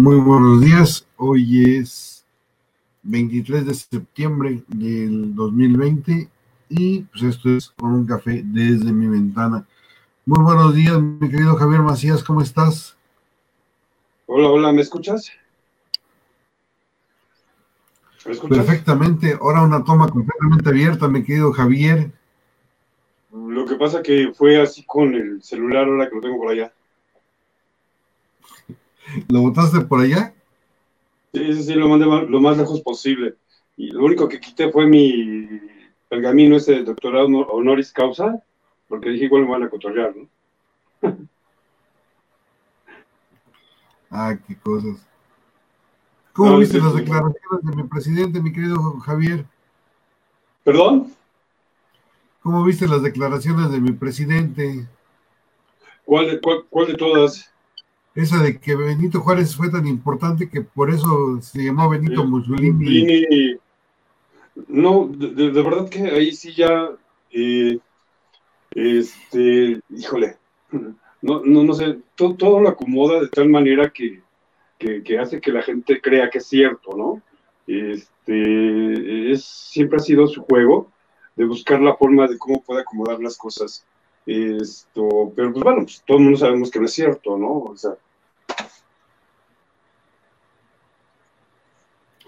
Muy buenos días. Hoy es 23 de septiembre del 2020 y pues esto es con un café desde mi ventana. Muy buenos días, mi querido Javier Macías, ¿cómo estás? Hola, hola, ¿me escuchas? ¿Me escuchas? Perfectamente. Ahora una toma completamente abierta, mi querido Javier. Lo que pasa que fue así con el celular ahora que lo tengo por allá. ¿Lo botaste por allá? Sí, sí, sí, lo mandé lo más lejos posible. Y lo único que quité fue mi pergamino ese de doctorado honoris causa, porque dije igual me van a cotorrear, ¿no? ah, qué cosas. ¿Cómo viste las declaraciones de mi presidente, mi querido Javier? ¿Perdón? ¿Cómo viste las declaraciones de mi presidente? ¿Cuál de, cuál de todas? Esa de que Benito Juárez fue tan importante que por eso se llamó Benito Mussolini. No, de, verdad que ahí sí ya, eh, este, híjole, no, no, no sé, todo, lo acomoda de tal manera que, que, hace que la gente crea que es cierto, ¿no? Este, es, siempre ha sido su juego de buscar la forma de cómo puede acomodar las cosas. Esto, pero pues bueno, pues todo el mundo sabemos que no es cierto, ¿no? O sea.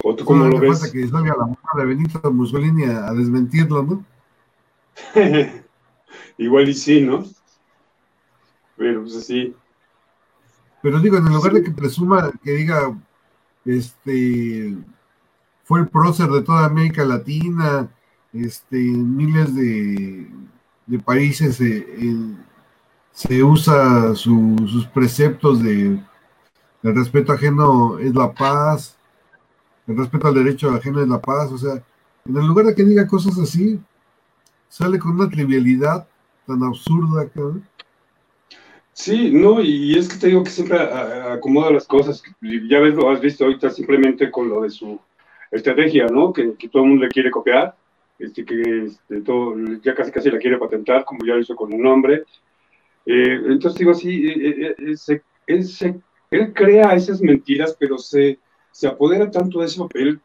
¿O tú cómo lo ves? Que salga la mujer de Benito Mussolini a, desmentirlo, ¿no? Igual y sí, ¿no? Pero pues así. Pero digo, en lugar de que presuma, que diga, este, fue el prócer de toda América Latina, este, miles de de países se usa sus preceptos de el respeto ajeno es la paz, el respeto al derecho ajeno es la paz, o sea, en el lugar de que diga cosas así, sale con una trivialidad tan absurda. Sí, no, y es que te digo que siempre acomoda las cosas, ya ves, lo has visto ahorita simplemente con lo de su estrategia, ¿no? Que, todo el mundo le quiere copiar, este, que este, todo, ya casi casi la quiere patentar, como ya hizo con un nombre. Eh, entonces digo así, eh, eh, él, crea esas mentiras, pero se, se apodera tanto de ese papel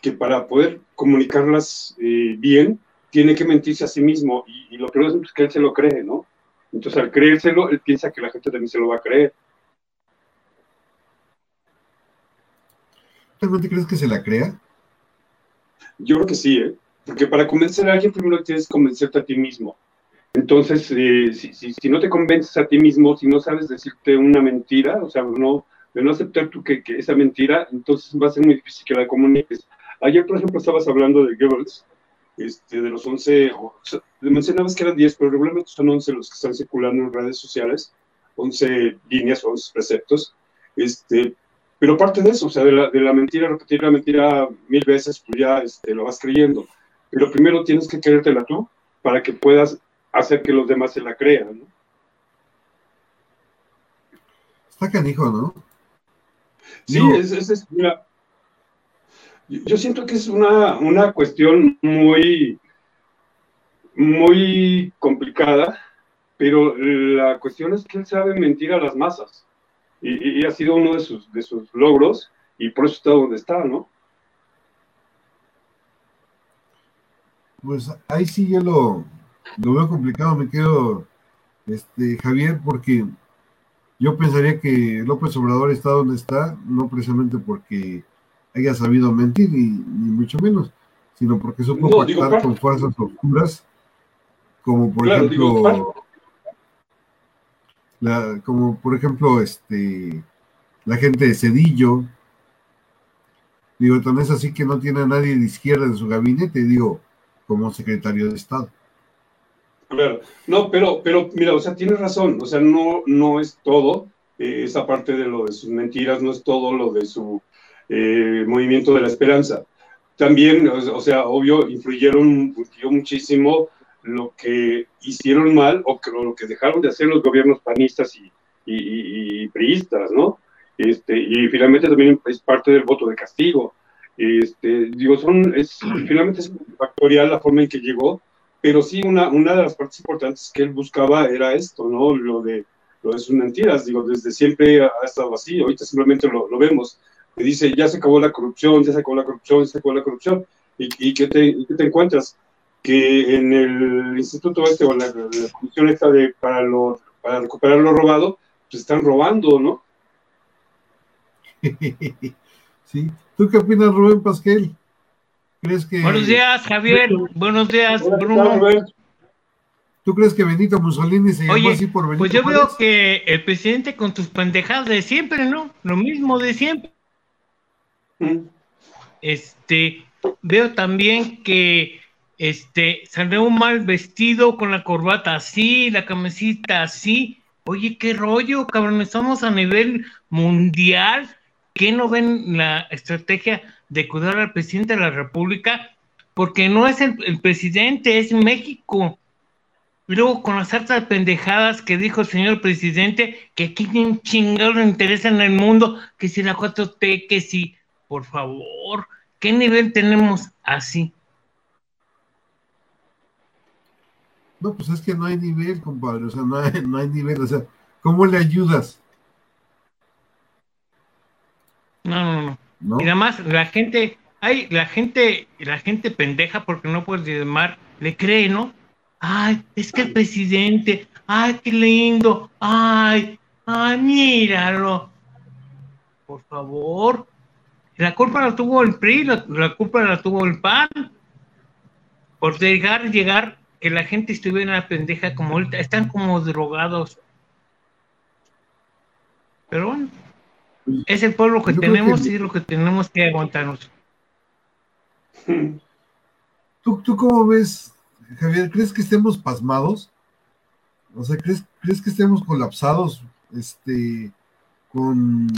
que para poder comunicarlas bien, tiene que mentirse a sí mismo, y, lo peor es que él se lo cree, ¿no? Entonces al creérselo, él piensa que la gente también se lo va a creer. ¿Realmente crees que se la crea? Yo creo que sí, ¿eh? Porque para convencer a alguien primero tienes que convencerte a ti mismo. Entonces, eh, si, si, no te convences a ti mismo, si no sabes decirte una mentira, o sea, no, de no aceptar tú que, esa mentira, entonces va a ser muy difícil que la comuniques. Ayer, por ejemplo, estabas hablando de Goebbels, este, de los 11, o mencionabas que eran 10, pero regularmente son 11 los que están circulando en redes sociales, 11 líneas o 11 preceptos. Este, pero parte de eso, o sea, de la, de la mentira, repetir la mentira mil veces, pues ya este, lo vas creyendo. Pero primero tienes que creértela tú para que puedas hacer que los demás se la crean, ¿no? Está canijo, ¿no? Sí, es, es, mira, yo siento que es una, una cuestión muy, muy complicada, pero la cuestión es que él sabe mentir a las masas y, y, ha sido uno de sus, de sus logros y por eso está donde está, ¿no? Pues ahí sí yo lo, veo complicado, me quedo, este, Javier, porque yo pensaría que López Obrador está donde está, no precisamente porque haya sabido mentir, ni, mucho menos, sino porque supo pactar con fuerzas oscuras, como por ejemplo, la, como por ejemplo, este, la gente de Cedillo, digo, tan es así que no tiene a nadie de izquierda en su gabinete, digo, como secretario de Estado. No, pero, pero mira, o sea, tienes razón, o sea, no, no es todo eh, esa parte de lo de sus mentiras, no es todo lo de su eh, movimiento de la esperanza. También, o, sea, obvio, influyeron, muchísimo lo que hicieron mal o, lo que dejaron de hacer los gobiernos panistas y, y, priistas, ¿no? Este, y finalmente también es parte del voto de castigo. Este, digo, son, es, finalmente es factorial la forma en que llegó, pero sí una, una de las partes importantes que él buscaba era esto, ¿no? Lo de, pero es mentiras, digo, desde siempre ha estado así, ahorita simplemente lo, lo vemos, que dice, ya se acabó la corrupción, ya se acabó la corrupción, ya se acabó la corrupción, y, y ¿qué, te, ¿qué te encuentras? Que en el instituto este, o la, la comisión esta de, para, lo, para recuperar lo robado, pues están robando, ¿no? sí. ¿Tú qué opinas, Rubén Pasquel? ¿Crees que... Buenos días, Javier. Buenos días, Bruno. ¿Tú crees que Benito Mussolini se Oye, llamó así por Benito Pues yo Juárez? veo que el presidente con tus pendejadas de siempre, ¿no? Lo mismo de siempre. Mm. Este, veo también que este salió mal vestido con la corbata así, la camisita así. Oye, qué rollo, cabrón, estamos a nivel mundial. ¿Qué no ven la estrategia de cuidar al presidente de la República? Porque no es el, el presidente, es México. Y luego con las hartas pendejadas que dijo el señor presidente, que aquí ni un chingado le interesa en el mundo, que si la 4T, que si, por favor, ¿qué nivel tenemos así? No, pues es que no hay nivel, compadre. O sea, no hay, no hay nivel. O sea, ¿cómo le ayudas? No, no, no. ¿No? Y además, la gente, ay, la gente, la gente pendeja, porque no puedes llamar, le cree, ¿no? Ay, es que el presidente, ay, qué lindo, ay, ay, míralo. Por favor. La culpa la tuvo el PRI, la, la culpa la tuvo el PAN. Por dejar llegar que la gente estuviera pendeja como ahorita, están como drogados. Pero bueno, es el pueblo que Yo tenemos que- y lo que tenemos que aguantarnos. ¿Tú, ¿Tú cómo ves, Javier? ¿Crees que estemos pasmados? O sea, ¿crees, ¿crees que estemos colapsados este, con,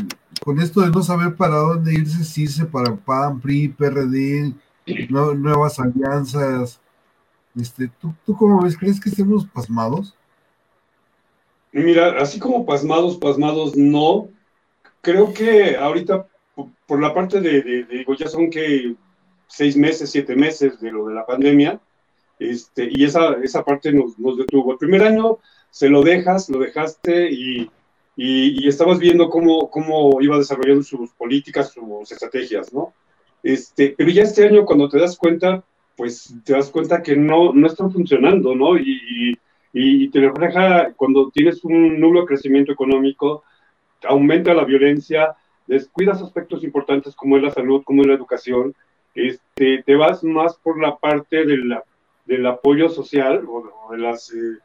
con esto de no saber para dónde irse, si irse para PAN, PRI, PRD, nue- nuevas alianzas? Este, ¿tú, ¿Tú cómo ves? ¿Crees que estemos pasmados? Mira, así como pasmados, pasmados, no. Creo que ahorita, por, la parte de, de- de- digo, ya son que seis meses, siete meses de lo de la pandemia, este, y esa, esa parte nos, nos detuvo. El primer año se lo dejas, lo dejaste y, y, y estabas viendo cómo, cómo iba desarrollando sus políticas, sus estrategias, ¿no? Este, pero ya este año, cuando te das cuenta, pues te das cuenta que no, no están funcionando, ¿no? Y, y- y te refleja cuando tienes un nulo crecimiento económico, aumenta la violencia, descuidas aspectos importantes como es la salud, como es la educación, este, te vas más por la parte de la- del apoyo social o, de las, eh,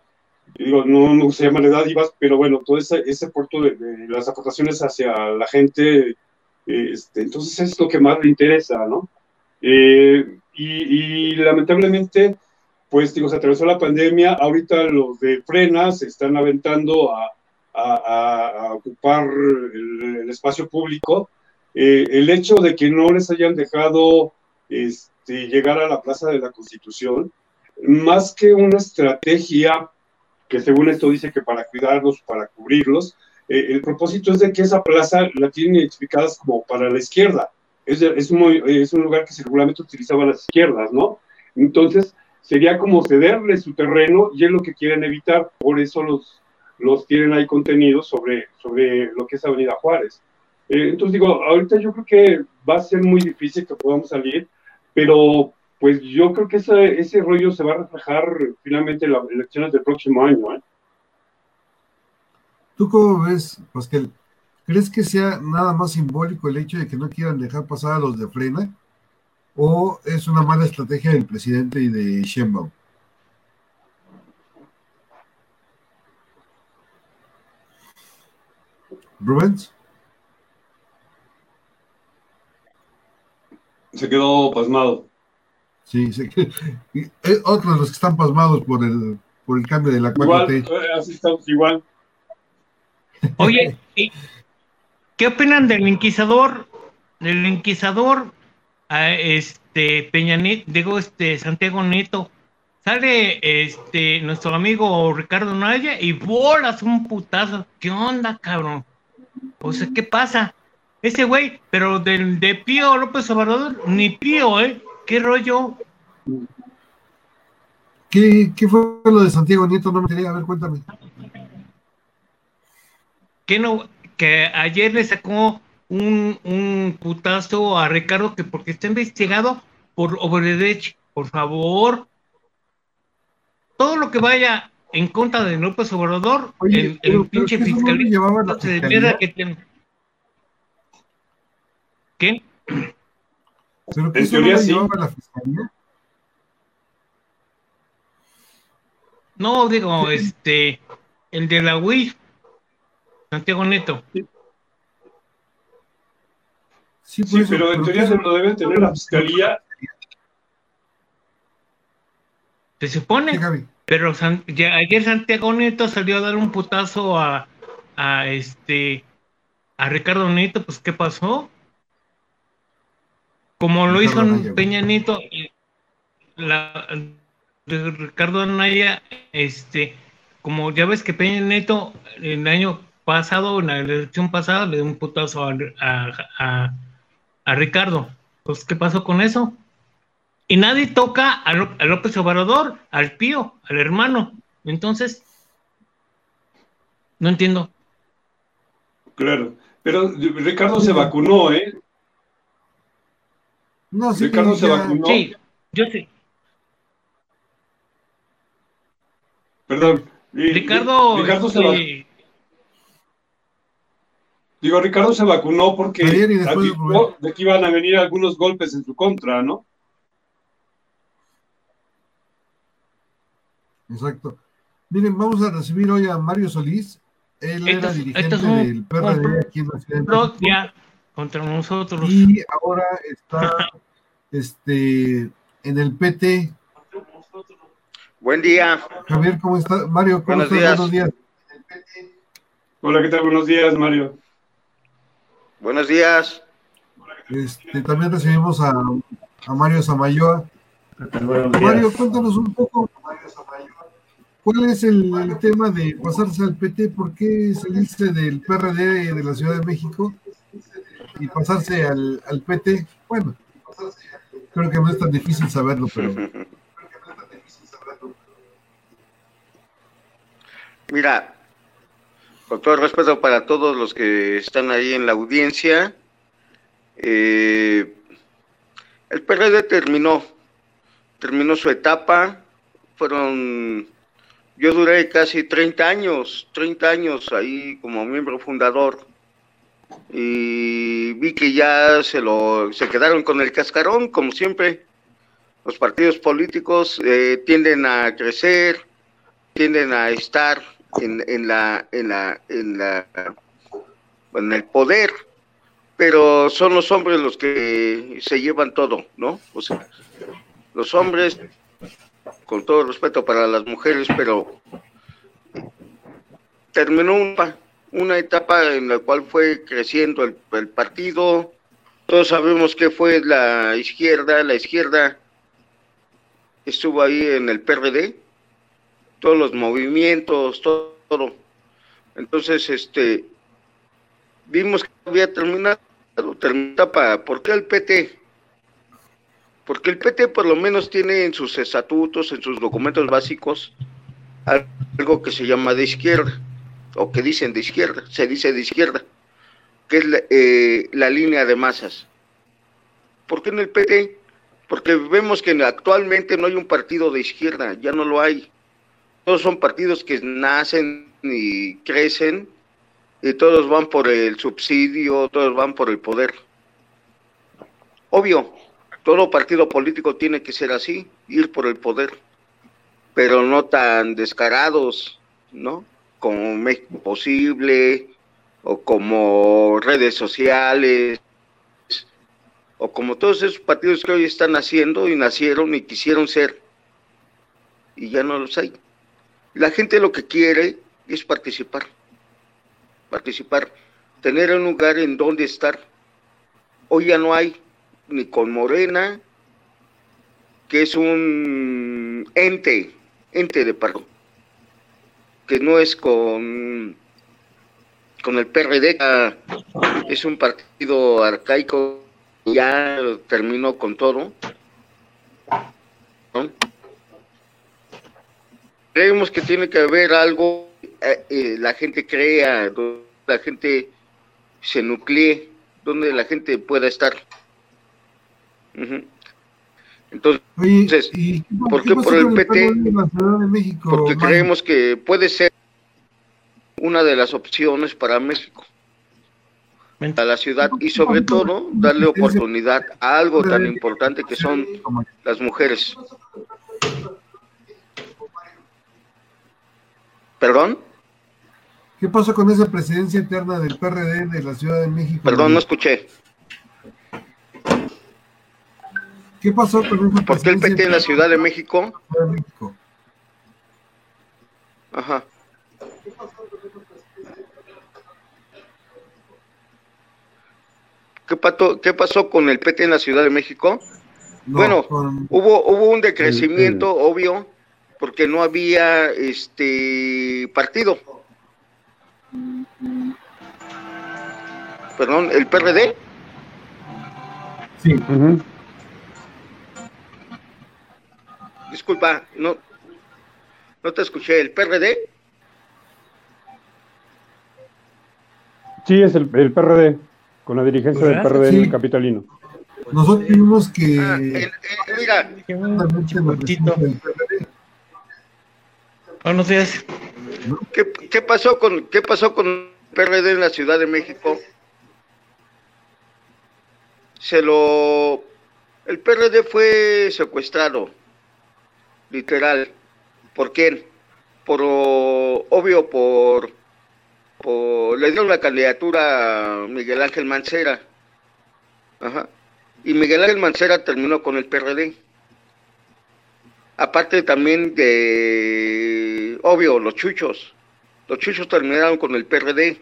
digo, no, no se llama dádivas, pero bueno, todo ese, ese puerto de, de las aportaciones hacia la gente, eh, este, entonces es lo que más le interesa, ¿no? Eh, y, y lamentablemente, pues digo, se atravesó la pandemia, ahorita los de frena se están aventando a, a- a- a ocupar el, el espacio público. Eh, el hecho de que no les hayan dejado este, llegar a la Plaza de la Constitución, más que una estrategia que según esto dice que para cuidarlos, para cubrirlos, eh, el propósito es de que esa plaza la tienen identificadas como para la izquierda. Es, es, un, es un lugar que seguramente utilizaban las izquierdas, ¿no? Entonces, sería como cederle su terreno y es lo que quieren evitar, por eso los, los tienen ahí contenidos sobre, sobre lo que es Avenida Juárez. Eh, entonces digo, ahorita yo creo que va a ser muy difícil que podamos salir, pero pues yo creo que ese, ese rollo se va a reflejar finalmente en las elecciones del próximo año. ¿eh? ¿Tú cómo ves, Pascal? ¿Crees que sea nada más simbólico el hecho de que no quieran dejar pasar a los de frena? ¿O es una mala estrategia del presidente y de Sheinbaum? Rubens, Se quedó pasmado. sí, sé que y, eh, otros los que están pasmados por el por el cambio de la 4T. Igual, eh, así estamos igual. Oye, ¿y ¿qué opinan del inquisidor? Del inquisidor, a este Peña Nieto, digo, este Santiago Nieto. Sale este nuestro amigo Ricardo Naya y bolas un putazo. ¿Qué onda, cabrón? O sea, ¿qué pasa? Ese güey, pero del de Pío López Obrador, ni Pío, ¿eh? ¿Qué rollo? ¿Qué, ¿Qué fue lo de Santiago Nieto? No me enteré, a ver, cuéntame. que no, que ayer le sacó un, un putazo a Ricardo que porque está investigado por Obredech, por favor. Todo lo que vaya en contra de López Obrador, el, el pinche fiscalía que tiene. ¿Qué? ¿Pero qué en teoría sí. la fiscalía? No, digo, este, el de la UIF, Santiago Neto. Sí, sí pero en teoría se lo debe tener la fiscalía. Se supone. Pero ayer Santiago Neto salió a dar un putazo a, a este a Ricardo Neto, pues ¿qué pasó? Como lo hizo Peña Neto, la, Ricardo Anaya, este, como ya ves que Peña Neto el año pasado, en la elección pasada, le dio un putazo a, Ricardo. Pues, ¿qué pasó con eso? Y nadie toca a, López Obrador, al Pío, al hermano. Entonces, no entiendo. Claro, pero Ricardo se vacunó, ¿eh? No, sí, Ricardo se vacunó. Sí, yo sí. Perdón. Ricardo, Ricardo se este, Digo, Ricardo se vacunó porque de que iban a venir algunos golpes en su contra, ¿no? Exacto. Miren, vamos a recibir hoy a Mario Solís. Él era dirigente del PRD aquí en la ciudad contra nosotros. Y ahora está este, en el PT Buen día. Javier, ¿cómo estás? Mario, ¿cómo Buenos estás? Buenos días. Hola, ¿qué tal? Buenos días, Mario. Buenos días. Este, también recibimos a, a Mario Samayoa. Mario, cuéntanos un poco. ¿Cuál es el, el, tema de pasarse al PT? ¿Por qué salirse del PRD de la Ciudad de México y pasarse al, al PT? Bueno, creo que no es tan difícil saberlo, pero Mira, con todo respeto para todos los que están ahí en la audiencia, eh, el PRD terminó, terminó su etapa, fueron, yo duré casi 30 años, 30 años ahí como miembro fundador y vi que ya se lo, se quedaron con el cascarón, como siempre, los partidos políticos eh, tienden a crecer, tienden a estar en, en, la, en, la, en, la, en el poder, pero son los hombres los que se llevan todo, ¿no? O sea, los hombres, con todo respeto para las mujeres, pero terminó una, una etapa en la cual fue creciendo el, el partido, todos sabemos que fue la izquierda, la izquierda estuvo ahí en el PRD, todos los movimientos, todo, Entonces, este, vimos que había terminado, para, ¿por qué el PT? Porque el PT por lo menos tiene en sus estatutos, en sus documentos básicos, algo que se llama de izquierda, o que dicen de izquierda, se dice de izquierda, que es la, eh, línea de masas. ¿Por qué en el PT? Porque vemos que actualmente no hay un partido de izquierda, ya no lo hay todos son partidos que nacen y crecen y todos van por el subsidio, todos van por el poder. Obvio, todo partido político tiene que ser así, ir por el poder, pero no tan descarados, ¿no? Como México Posible o como redes sociales o como todos esos partidos que hoy están haciendo y nacieron y quisieron ser y ya no los hay. La gente lo que quiere es participar, participar, tener un lugar en donde estar. Hoy ya no hay ni con Morena, que es un ente, ente de paro, que no es con, con el PRD, es un partido arcaico, ya terminó con todo. Creemos que tiene que haber algo, eh, eh, la gente crea la gente se nuclee, donde la gente pueda estar. Entonces, ¿por qué por el PT? Porque creemos que puede ser una de las opciones para México, a la ciudad y sobre todo darle oportunidad a algo tan importante que son las mujeres. ¿Perdón? ¿Qué pasó con esa presidencia interna del PRD de la Ciudad de México? Perdón, no escuché. ¿Qué pasó con esa ¿Por qué el PT en la Ciudad de México? Ajá. ¿Qué, ¿Qué pasó con el PT en la Ciudad de México? bueno, hubo, hubo un decrecimiento obvio porque no había este partido. Perdón, ¿el PRD? Sí. Disculpa, no, no te escuché. ¿El PRD? Sí, es el, el PRD, con la dirigencia del PRD en el capitalino. Nosotros tuvimos que... Ah, mira, Buenos días. ¿Qué, pasó con qué pasó con el PRD en la Ciudad de México? Se lo el PRD fue secuestrado, literal. ¿Por quién? Por obvio por, le dieron la candidatura a Miguel Ángel Mancera. Ajá. Y Miguel Ángel Mancera terminó con el PRD aparte también de, obvio, los chuchos. Los chuchos terminaron con el PRD,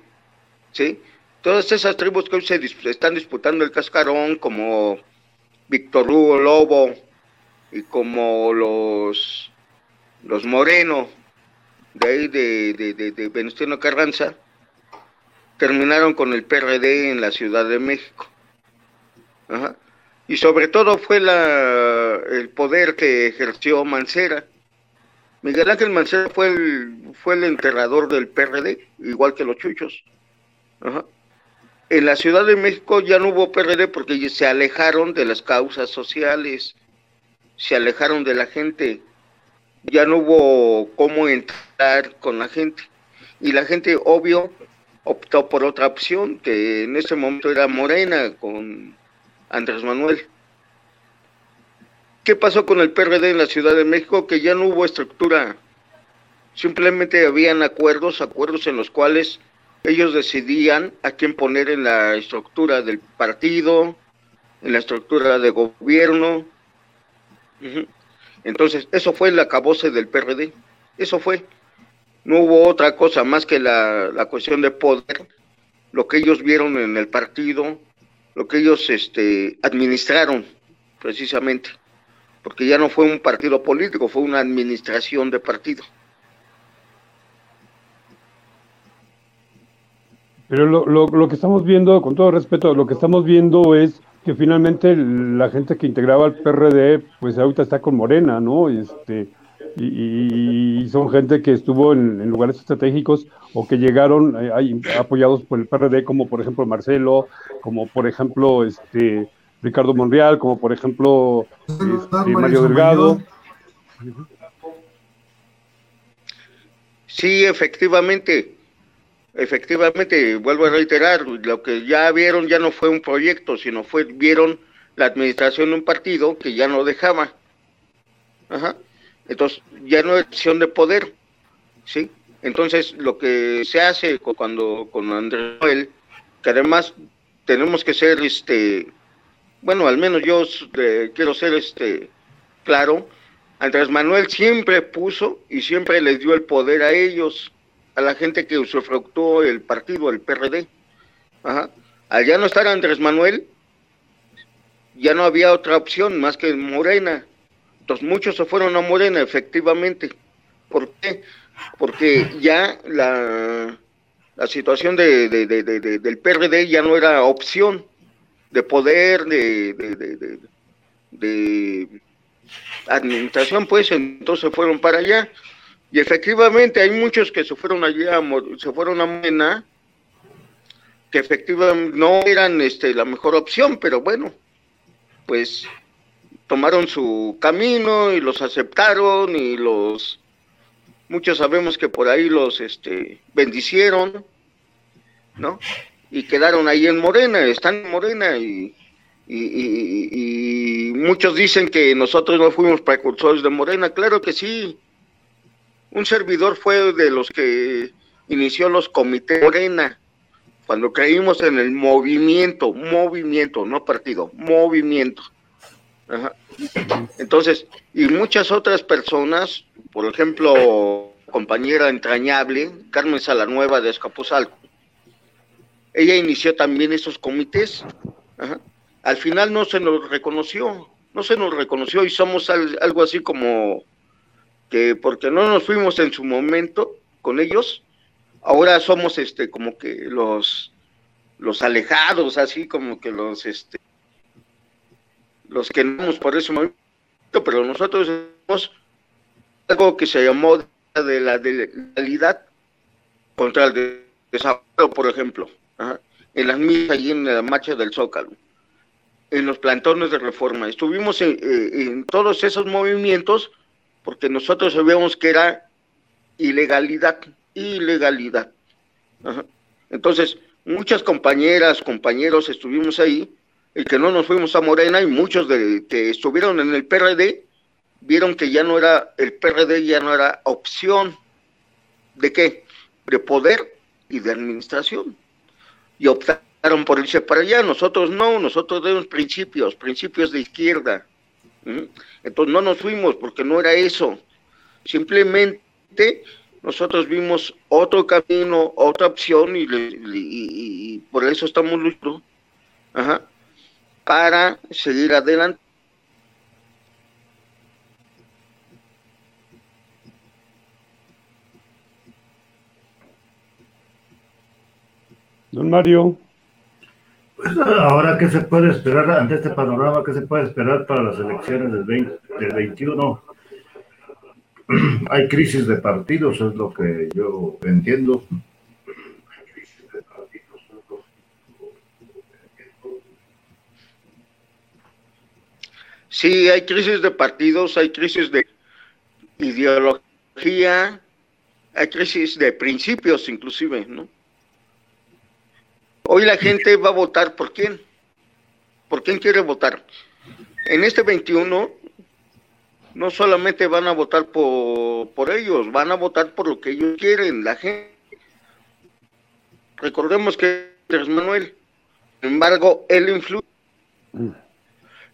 ¿sí? Todas esas tribus que hoy se están disputando el cascarón, como Víctor Hugo Lobo y como los, los Moreno, de ahí de, de, de, Venustiano Carranza, terminaron con el PRD en la Ciudad de México. Y sobre todo fue la, el poder que ejerció Mancera. Miguel Ángel Mancera fue el, fue el enterrador del PRD, igual que los chuchos. En la Ciudad de México ya no hubo PRD porque se alejaron de las causas sociales, se alejaron de la gente, ya no hubo cómo entrar con la gente. Y la gente, obvio, optó por otra opción, que en ese momento era Morena, con Andrés Manuel. ¿Qué pasó con el PRD en la Ciudad de México? Que ya no hubo estructura. Simplemente habían acuerdos, acuerdos en los cuales ellos decidían a quién poner en la estructura del partido, en la estructura de gobierno. Entonces, eso fue el acabose del PRD. Eso fue. No hubo otra cosa más que la, la cuestión de poder, lo que ellos vieron en el partido, lo que ellos este, administraron precisamente, porque ya no fue un partido político, fue una administración de partido. Pero lo, lo, lo que estamos viendo, con todo respeto, lo que estamos viendo es que finalmente la gente que integraba al PRD, pues ahorita está con Morena, ¿no? Este, y, son gente que estuvo en, lugares estratégicos o que llegaron eh, apoyados por el PRD, como por ejemplo Marcelo, como por ejemplo este Ricardo Monreal, como por ejemplo este, Mario Delgado. Sí, efectivamente, efectivamente, vuelvo a reiterar, lo que ya vieron ya no fue un proyecto, sino fue vieron la administración de un partido que ya no dejaba. Ajá. Entonces, ya no es acción de poder, ¿sí? Entonces, lo que se hace cuando con Andrés Manuel, que además tenemos que ser, este, bueno, al menos yo quiero ser, este, claro, Andrés Manuel siempre puso y siempre les dio el poder a ellos, a la gente que usufructó el partido, el PRD. Ajá. Al ya no estar Andrés Manuel, ya no había otra opción más que Morena muchos se fueron a Morena, efectivamente. ¿Por qué? Porque ya la, la situación de, del PRD ya no era opción de poder, de, de, administración, pues entonces fueron para allá. Y efectivamente hay muchos que se fueron allá, se fueron a Morena, que efectivamente no eran este, la mejor opción, pero bueno, pues tomaron su camino y los aceptaron y los muchos sabemos que por ahí los este bendicieron, ¿no? Y quedaron ahí en Morena, están en Morena y, y, muchos dicen que nosotros no fuimos precursores de Morena, claro que sí. Un servidor fue de los que inició los comités Morena, cuando creímos en el movimiento, movimiento, no partido, movimiento. Entonces, y muchas otras personas, por ejemplo, compañera entrañable, Carmen Salanueva de Escapuzalco, ella inició también esos comités. Al final no se nos reconoció, no se nos reconoció y somos algo así como que porque no nos fuimos en su momento con ellos, ahora somos este como que los los alejados, así como que los este los que no por ese momento, pero nosotros somos algo que se llamó de la legalidad contra el desacuerdo, por ejemplo, en las misas y en la marcha del Zócalo, en los plantones de reforma. Estuvimos en, eh, en todos esos movimientos porque nosotros sabíamos que era ilegalidad, ilegalidad. Entonces, muchas compañeras, compañeros estuvimos ahí y que no nos fuimos a Morena y muchos de que estuvieron en el PRD vieron que ya no era el PRD ya no era opción. De qué de poder y de administración. Y optaron por irse para allá. Nosotros no nosotros tenemos principios principios de izquierda entonces no nos fuimos porque no era eso simplemente nosotros vimos otro camino otra opción y, y por eso estamos luchando para seguir adelante. Don Mario. Pues ahora, ¿qué se puede esperar ante este panorama? ¿Qué se puede esperar para las elecciones del, 20, del 21? Hay crisis de partidos, es lo que yo entiendo. Sí, hay crisis de partidos, hay crisis de ideología, hay crisis de principios inclusive, ¿no? Hoy la gente va a votar por quién? ¿Por quién quiere votar? En este 21 no solamente van a votar por, por ellos, van a votar por lo que ellos quieren, la gente. Recordemos que es Manuel, sin embargo, él influye.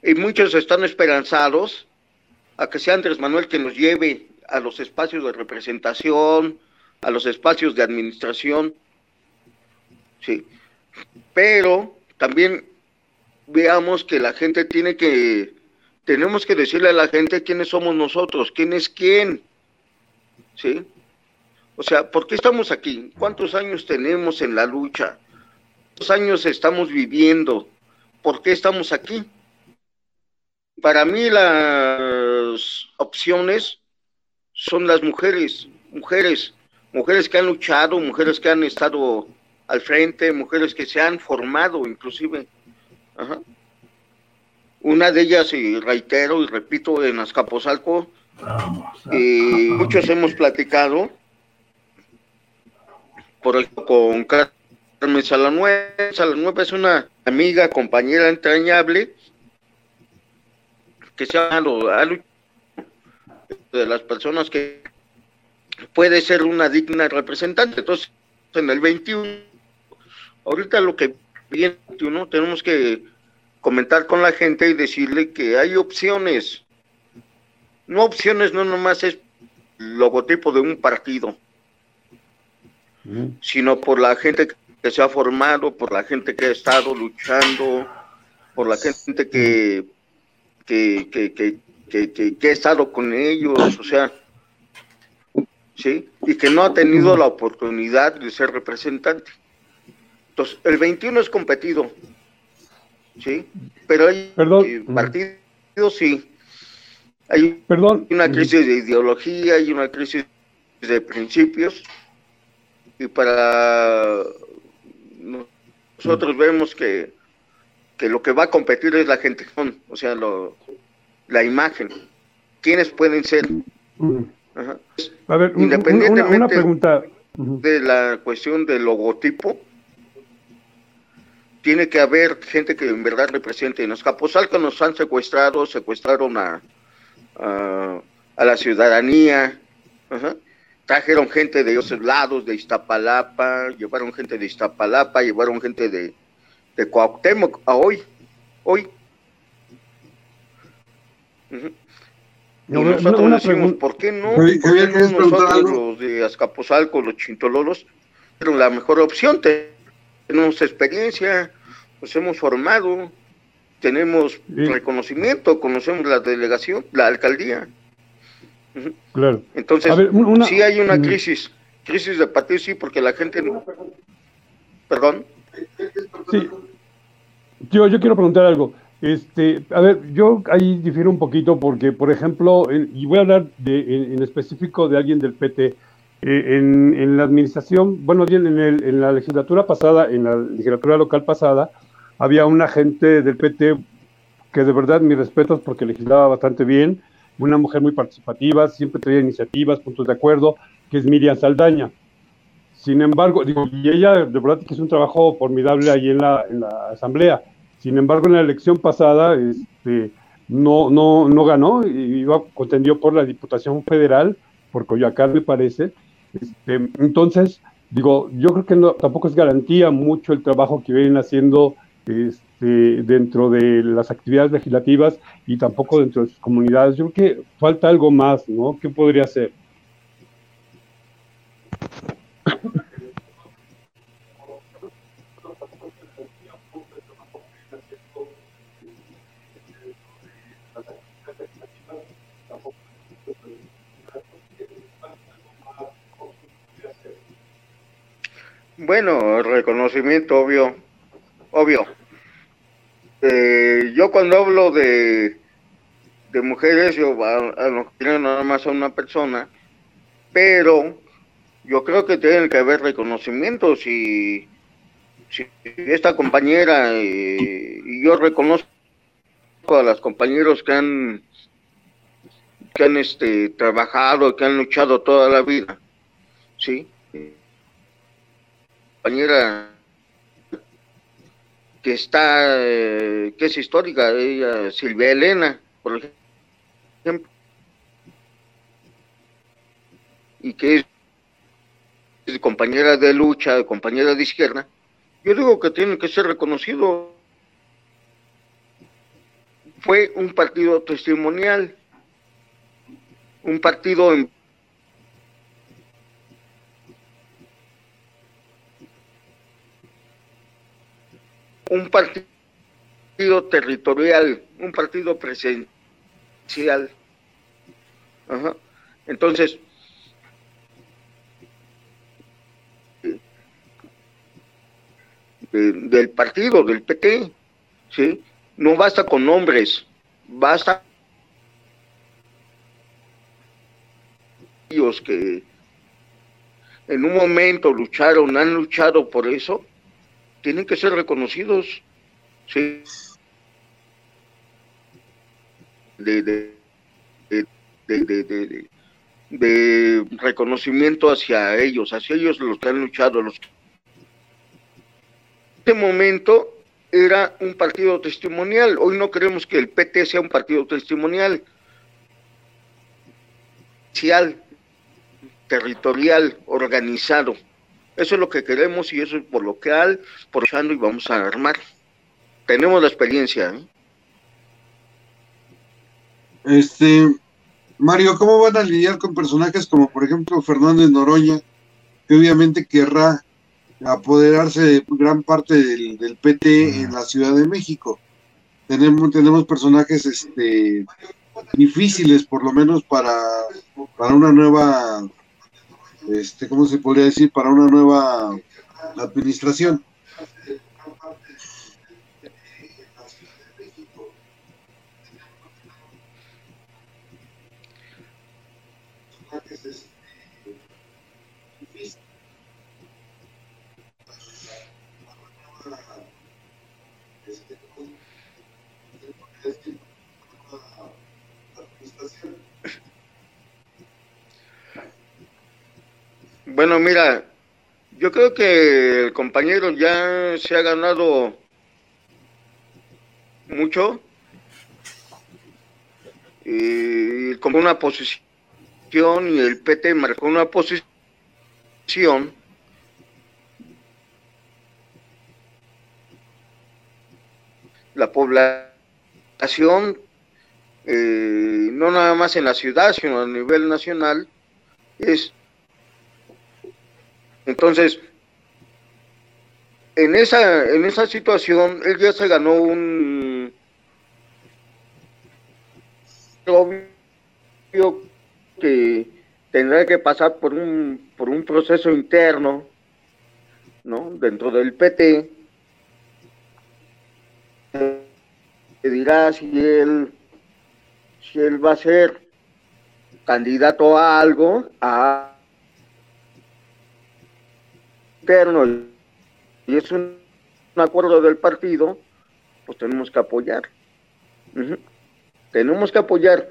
Y muchos están esperanzados a que sea Andrés Manuel quien nos lleve a los espacios de representación, a los espacios de administración. Sí. Pero también veamos que la gente tiene que, tenemos que decirle a la gente quiénes somos nosotros, quién es quién. ¿Sí? O sea, ¿por qué estamos aquí? ¿Cuántos años tenemos en la lucha? ¿Cuántos años estamos viviendo? ¿Por qué estamos aquí? Para mí las opciones son las mujeres, mujeres, mujeres que han luchado, mujeres que han estado al frente, mujeres que se han formado inclusive. Una de ellas, y reitero y repito, en Azcapotzalco, y muchos hemos platicado por el, con Carmen Salanueva. Salanueva es una amiga, compañera entrañable, que sea de las personas que puede ser una digna representante. Entonces, en el 21, ahorita lo que viene 21, tenemos que comentar con la gente y decirle que hay opciones. No opciones, no nomás es logotipo de un partido, sino por la gente que se ha formado, por la gente que ha estado luchando, por la gente que que, que, que, que, he estado con ellos, o sea, ¿sí? Y que no ha tenido la oportunidad de ser representante. Entonces, el 21 es competido, ¿sí? Pero hay eh, partidos, sí. Hay Perdón. una crisis de ideología, hay una crisis de principios, y para nosotros vemos que, que lo que va a competir es la gente, o sea, lo, la imagen. ¿Quiénes pueden ser? Ajá. A ver, Independientemente una, pregunta. de la cuestión del logotipo, tiene que haber gente que en verdad represente. En los Capozalcos nos han secuestrado, secuestraron a, a, la ciudadanía, trajeron gente de esos lados, de Iztapalapa, llevaron gente de Iztapalapa, llevaron gente de, de Cuauhtémoc a hoy, hoy. Y nosotros decimos, ¿por qué no? nosotros los de Azcapotzalco, los chintololos, fueron la mejor opción? Tenemos experiencia, nos hemos formado, tenemos reconocimiento, conocemos la delegación, la alcaldía. Claro. Entonces, sí hay una crisis, crisis de partido, sí, porque la gente no... Perdón. Sí. Yo, yo quiero preguntar algo. Este, a ver, yo ahí difiero un poquito porque, por ejemplo, y voy a hablar de, en, específico de alguien del PT, eh, en, en, la administración, bueno, bien, en, el, en la legislatura pasada, en la legislatura local pasada, había una gente del PT que de verdad mis respetos porque legislaba bastante bien, una mujer muy participativa, siempre traía iniciativas, puntos de acuerdo, que es Miriam Saldaña. Sin embargo, digo, y ella de verdad que es un trabajo formidable ahí en la, en la asamblea. Sin embargo, en la elección pasada este, no, no, no ganó, iba, contendió por la Diputación Federal, por Coyoacán me parece. Este, entonces, digo, yo creo que no, tampoco es garantía mucho el trabajo que vienen haciendo este, dentro de las actividades legislativas y tampoco dentro de sus comunidades. Yo creo que falta algo más, ¿no? ¿Qué podría ser? Bueno, reconocimiento obvio, obvio. Eh, yo cuando hablo de, de mujeres, yo a, no quiero nada más a una persona, pero yo creo que tiene que haber reconocimientos y si esta compañera eh, y yo reconozco a los compañeros que han que han este trabajado que han luchado toda la vida sí compañera que está, eh, que es histórica, ella, Silvia Elena, por ejemplo, y que es compañera de lucha, compañera de izquierda, yo digo que tiene que ser reconocido. Fue un partido testimonial, un partido en un partido territorial, un partido presencial. Entonces, del partido, del PT, ¿sí? No basta con nombres, basta ellos que en un momento lucharon, han luchado por eso, tienen que ser reconocidos, sí. De, de, de, reconocimiento hacia ellos, hacia ellos los que han luchado. Los... Este momento era un partido testimonial. Hoy no queremos que el PT sea un partido testimonial, territorial, organizado. Eso es lo que queremos y eso es por lo que al, por y vamos a armar. Tenemos la experiencia. ¿eh? Este, Mario, ¿cómo van a lidiar con personajes como por ejemplo Fernández Noroña, que obviamente querrá apoderarse de gran parte del, PT en la Ciudad de México? Tenemos, tenemos personajes este, difíciles, por lo menos para, para una nueva este, ¿cómo se podría decir? Para una nueva administración. Bueno, mira, yo creo que el compañero ya se ha ganado mucho y como una posición y el PT marcó una posición. La población eh, no nada más en la ciudad sino a nivel nacional es entonces, en esa, en esa situación, él ya se ganó un obvio que tendrá que pasar por un, por un proceso interno, ¿no? Dentro del PT, que dirá si él, si él va a ser candidato a algo, a y es un, acuerdo del partido, pues tenemos que apoyar. Tenemos que apoyar.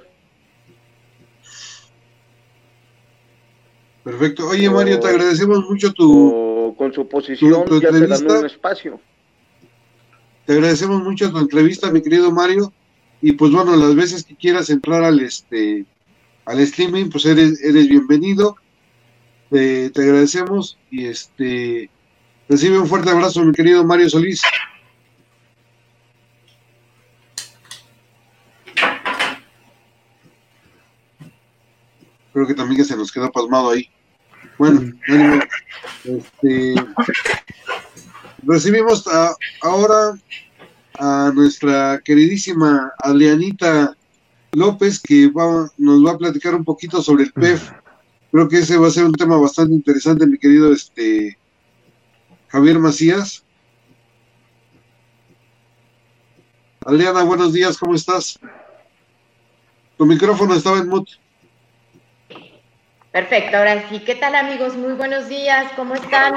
Perfecto. Oye, Mario, te agradecemos mucho tu. con su posición ya se ganó un espacio. Te agradecemos mucho tu entrevista, mi querido Mario. Y pues bueno, las veces que quieras entrar al este al streaming, pues eres, eres bienvenido te agradecemos y este recibe un fuerte abrazo, mi querido Mario Solís. Creo que también se nos quedó pasmado ahí. Bueno, este, recibimos ahora a nuestra queridísima Alianita López que va, nos va a platicar un poquito sobre el PEF Creo que ese va a ser un tema bastante interesante, mi querido este Javier Macías. Aliana, buenos días, ¿cómo estás? Tu micrófono estaba en mute. Perfecto, ahora sí. ¿Qué tal amigos? Muy buenos días, ¿cómo están?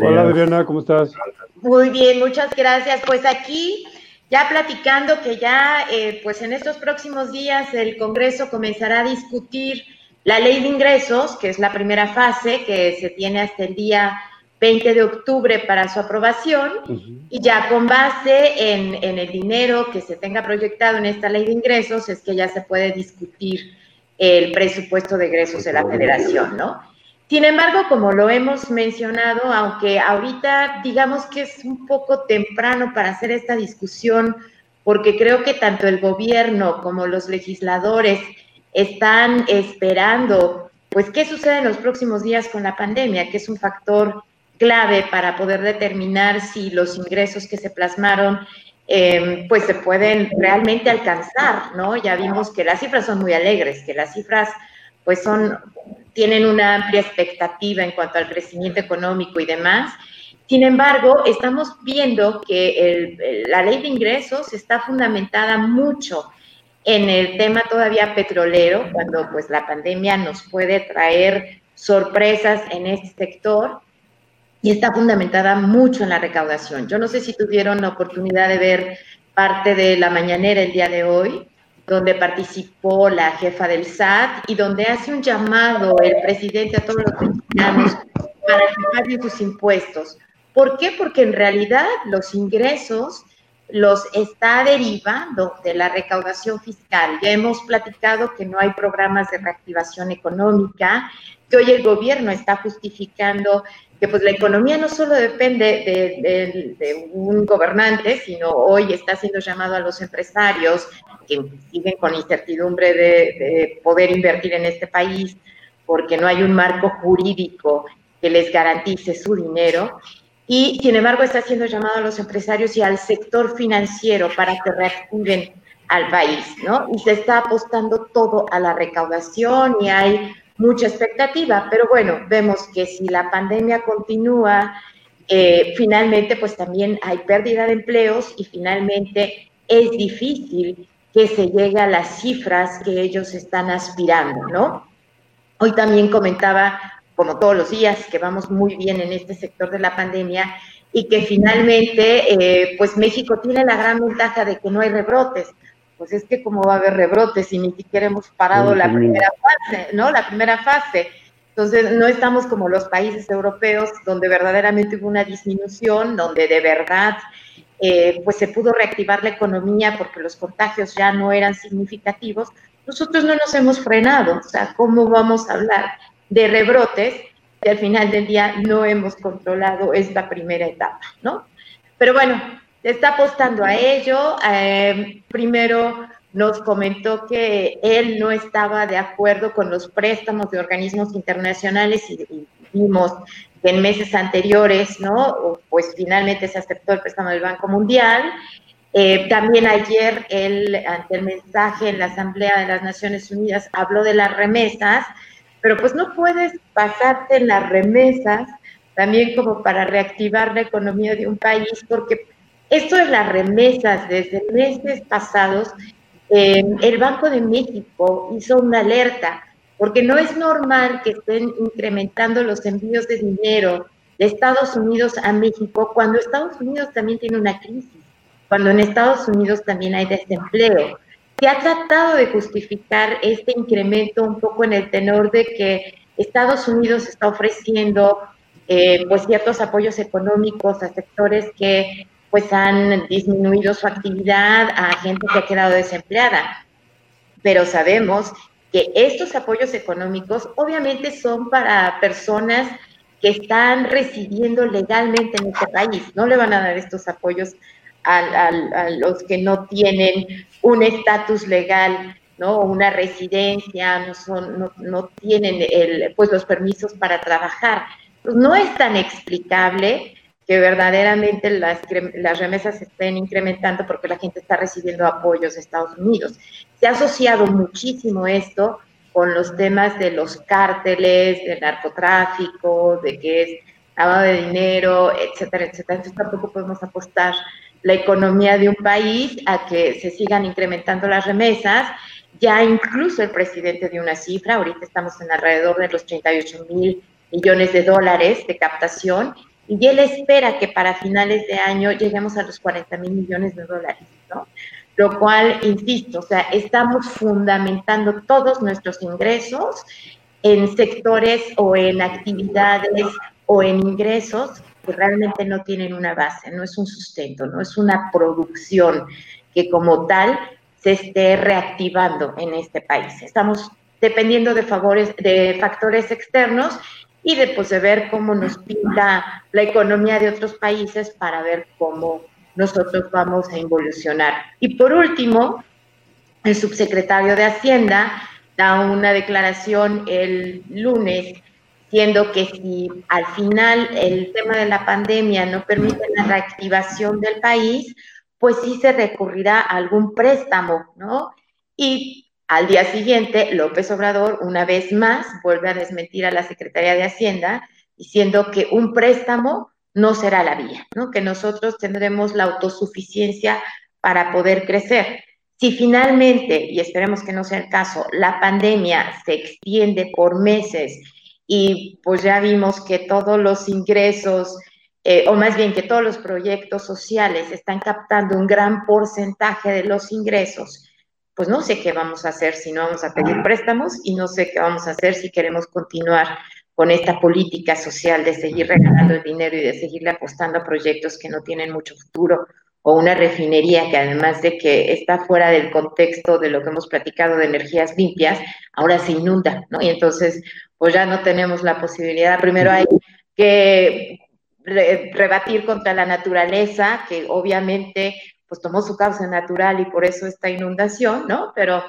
Hola Adriana, ¿cómo estás? Muy bien, muchas gracias. Pues aquí ya platicando que ya, eh, pues en estos próximos días el Congreso comenzará a discutir la ley de ingresos, que es la primera fase, que se tiene hasta el día 20 de octubre para su aprobación, y ya con base en, el dinero que se tenga proyectado en esta ley de ingresos, es que ya se puede discutir el presupuesto de ingresos de la federación, ¿no? Sin embargo, como lo hemos mencionado, aunque ahorita digamos que es un poco temprano para hacer esta discusión, porque creo que tanto el gobierno como los legisladores están esperando, pues, qué sucede en los próximos días con la pandemia, que es un factor clave para poder determinar si los ingresos que se plasmaron em, pues se pueden realmente alcanzar, ¿no? Ya vimos que las cifras son muy alegres, que las cifras pues son, tienen una amplia expectativa en cuanto al crecimiento económico y demás. Sin embargo, estamos viendo que la ley de ingresos está fundamentada mucho en el tema todavía petrolero, cuando pues la pandemia nos puede traer sorpresas en este sector y está fundamentada mucho en la recaudación. Yo no sé si tuvieron la oportunidad de ver parte de la mañanera el día de hoy, donde participó la jefa del SAT y donde hace un llamado el presidente a todos los mexicanos para que paguen sus impuestos. ¿Por qué? Porque en realidad los ingresos los está derivando de la recaudación fiscal. Ya hemos platicado que no hay programas de reactivación económica, que hoy el gobierno está justificando que pues la economía no solo depende de, un gobernante, sino hoy está siendo llamado a los empresarios que siguen con incertidumbre de poder invertir en este país porque no hay un marco jurídico que les garantice su dinero y sin embargo está haciendo llamado a los empresarios y al sector financiero para que reactiven al país, ¿no? Y se está apostando todo a la recaudación y hay mucha expectativa, pero bueno, vemos que si la pandemia continúa, eh, finalmente pues también hay pérdida de empleos y finalmente es difícil que se llegue a las cifras que ellos están aspirando, ¿no? Hoy también comentaba como todos los días, que vamos muy bien en este sector de la pandemia, y que finalmente, eh, pues México tiene la gran ventaja de que no hay rebrotes. Pues es que como va a haber rebrotes si ni siquiera hemos parado la primera fase, ¿no? La primera fase. Entonces, no estamos como los países europeos donde verdaderamente hubo una disminución, donde de verdad eh, pues se pudo reactivar la economía porque los contagios ya no eran significativos. Nosotros no nos hemos frenado, o sea, ¿cómo vamos a hablar de rebrotes y al final del día no hemos controlado esta primera etapa, ¿no? Pero bueno, está apostando a ello. Eh, primero nos comentó que él no estaba de acuerdo con los préstamos de organismos internacionales y, vimos que en meses anteriores, ¿no? Pues finalmente se aceptó el préstamo del Banco Mundial. Eh, también ayer él, ante el mensaje en la Asamblea de las Naciones Unidas, habló de las remesas, pero pues no puedes pasarte en las remesas también como para reactivar la economía de un país, porque esto de las remesas desde meses pasados eh, el Banco de México hizo una alerta, porque no es normal que estén incrementando los envíos de dinero de Estados Unidos a México cuando Estados Unidos también tiene una crisis, cuando en Estados Unidos también hay desempleo. Se ha tratado de justificar este incremento un poco en el tenor de que Estados Unidos está ofreciendo eh, pues ciertos apoyos económicos a sectores que pues han disminuido su actividad a gente que ha quedado desempleada. Pero sabemos que estos apoyos económicos obviamente son para personas que están residiendo legalmente en este país. No le van a dar estos apoyos a, los que no tienen un estatus legal, ¿no? Una residencia, no, son, no, no tienen el, pues los permisos para trabajar. Pues no es tan explicable que verdaderamente las, las remesas estén incrementando porque la gente está recibiendo apoyos de Estados Unidos. Se ha asociado muchísimo esto con los temas de los cárteles, del narcotráfico, de que es lavado de dinero, etcétera, etcétera. Entonces tampoco podemos apostar la economía de un país a que se sigan incrementando las remesas. Ya incluso el presidente dio una cifra, ahorita estamos en alrededor de los 38 mil millones de dólares de captación y él espera que para finales de año lleguemos a los 40 mil millones de dólares, ¿no? Lo cual, insisto, o sea, estamos fundamentando todos nuestros ingresos en sectores o en actividades o en ingresos realmente no tienen una base, no es un sustento, no es una producción que como tal se esté reactivando en este país. Estamos dependiendo de favores, de factores externos y después de ver cómo nos pinta la economía de otros países para ver cómo nosotros vamos a evolucionar. Y por último, el subsecretario de Hacienda da una declaración el lunes diciendo que si al final el tema de la pandemia no permite la reactivación del país, pues sí se recurrirá a algún préstamo, ¿no? Y al día siguiente, López Obrador, una vez más, vuelve a desmentir a la Secretaría de Hacienda, diciendo que un préstamo no será la vía, ¿no? que nosotros tendremos la autosuficiencia para poder crecer. Si finalmente, y esperemos que no sea el caso, la pandemia se extiende por meses y pues ya vimos que todos los ingresos, eh, o más bien que todos los proyectos sociales están captando un gran porcentaje de los ingresos, pues no sé qué vamos a hacer si no vamos a pedir préstamos y no sé qué vamos a hacer si queremos continuar con esta política social de seguir regalando el dinero y de seguirle apostando a proyectos que no tienen mucho futuro o una refinería que además de que está fuera del contexto de lo que hemos platicado de energías limpias, ahora se inunda, ¿no? Y entonces, pues ya no tenemos la posibilidad, primero hay que rebatir contra la naturaleza, que obviamente pues tomó su causa natural y por eso esta inundación, ¿no? Pero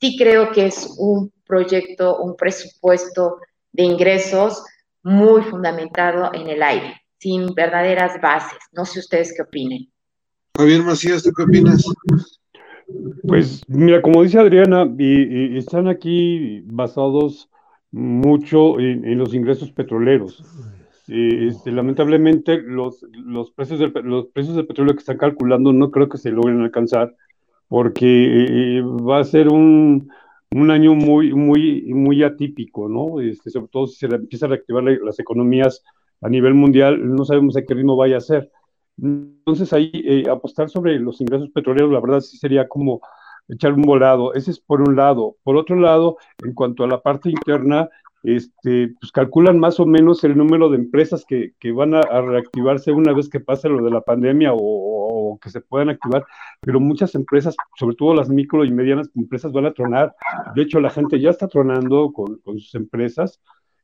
sí creo que es un proyecto, un presupuesto de ingresos muy fundamentado en el aire, sin verdaderas bases. No sé ustedes qué opinen. Javier Macías, ¿tú qué opinas? Pues mira, como dice Adriana, están aquí basados mucho en los ingresos petroleros. Este, lamentablemente los, precios del, los precios petróleo que están calculando no creo que se logren alcanzar porque eh, va a ser un, año muy, muy, muy atípico, ¿no? Este, sobre todo si se empieza a reactivar las economías a nivel mundial, no sabemos a qué ritmo vaya a ser. Entonces ahí eh, apostar sobre los ingresos petroleros, la verdad sí sería como echar un volado. Ese es por un lado. Por otro lado, en cuanto a la parte interna, este, pues calculan más o menos el número de empresas que, que van a, reactivarse una vez que pase lo de la pandemia o, que se puedan activar, pero muchas empresas, sobre todo las micro y medianas empresas, van a tronar. De hecho, la gente ya está tronando con, con sus empresas.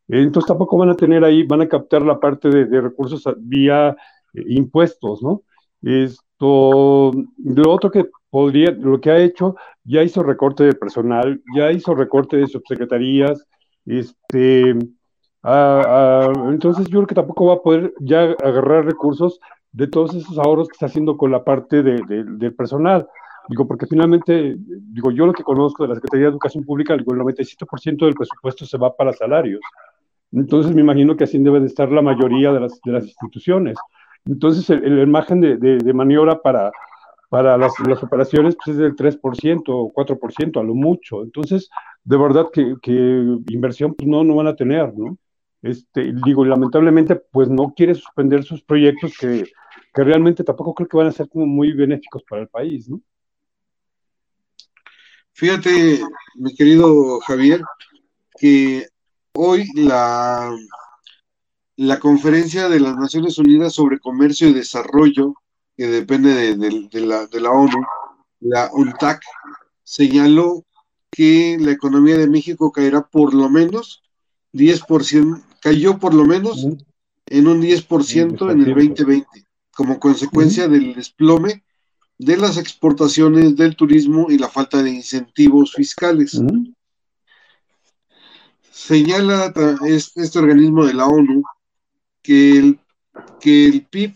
Entonces tampoco van a tener ahí, van a captar la parte de, de recursos vía impuestos, ¿no? Esto, lo otro que podría, lo que ha hecho, ya hizo recorte de personal, ya hizo recorte de subsecretarías, este, entonces yo creo que tampoco va a poder ya agarrar recursos de todos esos ahorros que está haciendo con la parte de, del personal. Digo, porque finalmente, digo, yo lo que conozco de la Secretaría de Educación Pública, digo, el 97% del presupuesto se va para salarios. Entonces me imagino que así debe de estar la mayoría de las, de las instituciones. Entonces, el, margen de, de, maniobra para, para las, las, operaciones pues, es del 3% o 4% a lo mucho. Entonces, de verdad que, que, inversión pues no, no van a tener, ¿no? Este, digo, lamentablemente, pues no quiere suspender sus proyectos que, que realmente tampoco creo que van a ser como muy benéficos para el país, ¿no? Fíjate, mi querido Javier, que hoy la la Conferencia de las Naciones Unidas sobre Comercio y Desarrollo, que depende de, la, de la ONU, la UNTAC, señaló que la economía de México caerá por lo menos 10%, cayó por lo menos en un 10% en el 2020, como consecuencia del desplome de las exportaciones del turismo y la falta de incentivos fiscales. Señala este organismo de la ONU que el, que el PIB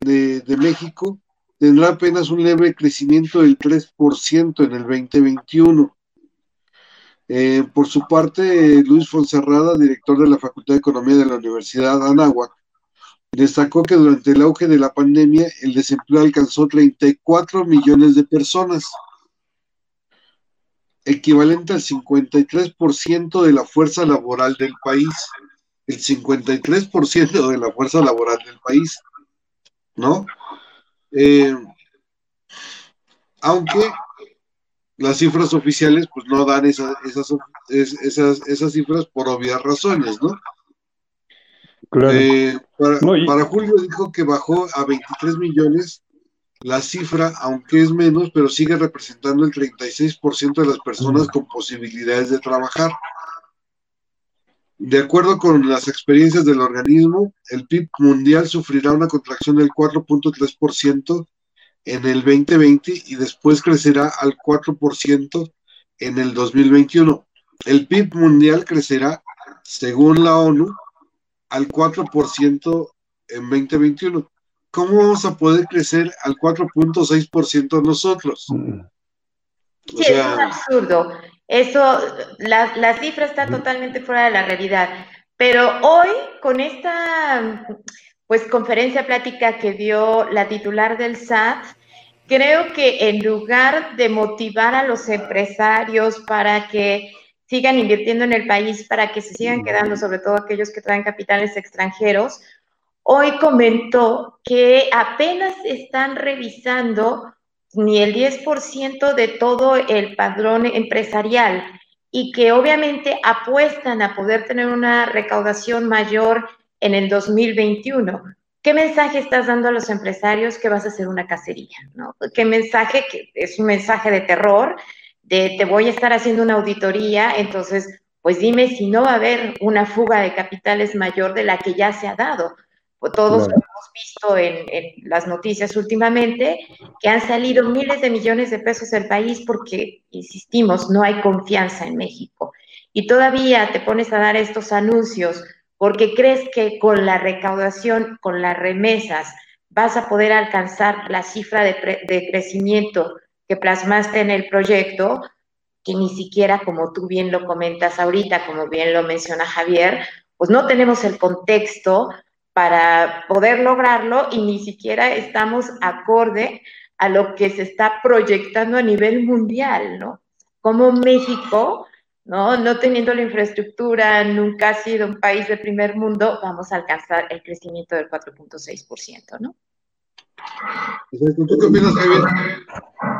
de, México tendrá apenas un leve crecimiento del 3% en el 2021. Eh, por su parte, Luis Fonserrada, director de la Facultad de Economía de la Universidad Anáhuac, destacó que durante el auge de la pandemia el desempleo alcanzó 34 millones de personas, equivalente al 53% de la fuerza laboral del país el 53% de la fuerza laboral del país, ¿no? Eh, aunque las cifras oficiales pues no dan esas, esas, esas, cifras por obvias razones, ¿no? Eh, para, julio dijo que bajó a 23 millones la cifra, aunque es menos, pero sigue representando el 36% de las personas con posibilidades de trabajar. De acuerdo con las experiencias del organismo, el PIB mundial sufrirá una contracción del 4.3% en el 2020 y después crecerá al 4% en el 2021. El PIB mundial crecerá, según la ONU, al 4% en 2021. ¿Cómo vamos a poder crecer al 4.6% nosotros? Mm. Sí, es un absurdo. Eso, la, la cifra está totalmente fuera de la realidad. Pero hoy, con esta pues conferencia plática que dio la titular del SAT, creo que en lugar de motivar a los empresarios para que sigan invirtiendo en el país, para que se sigan quedando, sobre todo aquellos que traen capitales extranjeros, hoy comentó que apenas están revisando ni el 10% de todo el padrón empresarial y que obviamente apuestan a poder tener una recaudación mayor en el 2021. ¿Qué mensaje estás dando a los empresarios que vas a hacer una cacería? ¿no? ¿Qué mensaje? Que es un mensaje de terror, de te voy a estar haciendo una auditoría, entonces, pues dime si no va a haber una fuga de capitales mayor de la que ya se ha dado. Todos hemos visto en, las noticias últimamente que han salido miles de millones de pesos del país porque, insistimos, no hay confianza en México. Y todavía te pones a dar estos anuncios porque crees que con la recaudación, con las remesas, vas a poder alcanzar la cifra de, de crecimiento que plasmaste en el proyecto, que ni siquiera, como tú bien lo comentas ahorita, como bien lo menciona Javier, pues no tenemos el contexto para poder lograrlo y ni siquiera estamos acorde a lo que se está proyectando a nivel mundial, ¿no? Como México ¿no? No teniendo la infraestructura, nunca ha sido un país de primer mundo, vamos a alcanzar el crecimiento del 4.6%, ¿no? ¿Tú qué opinas, Javier?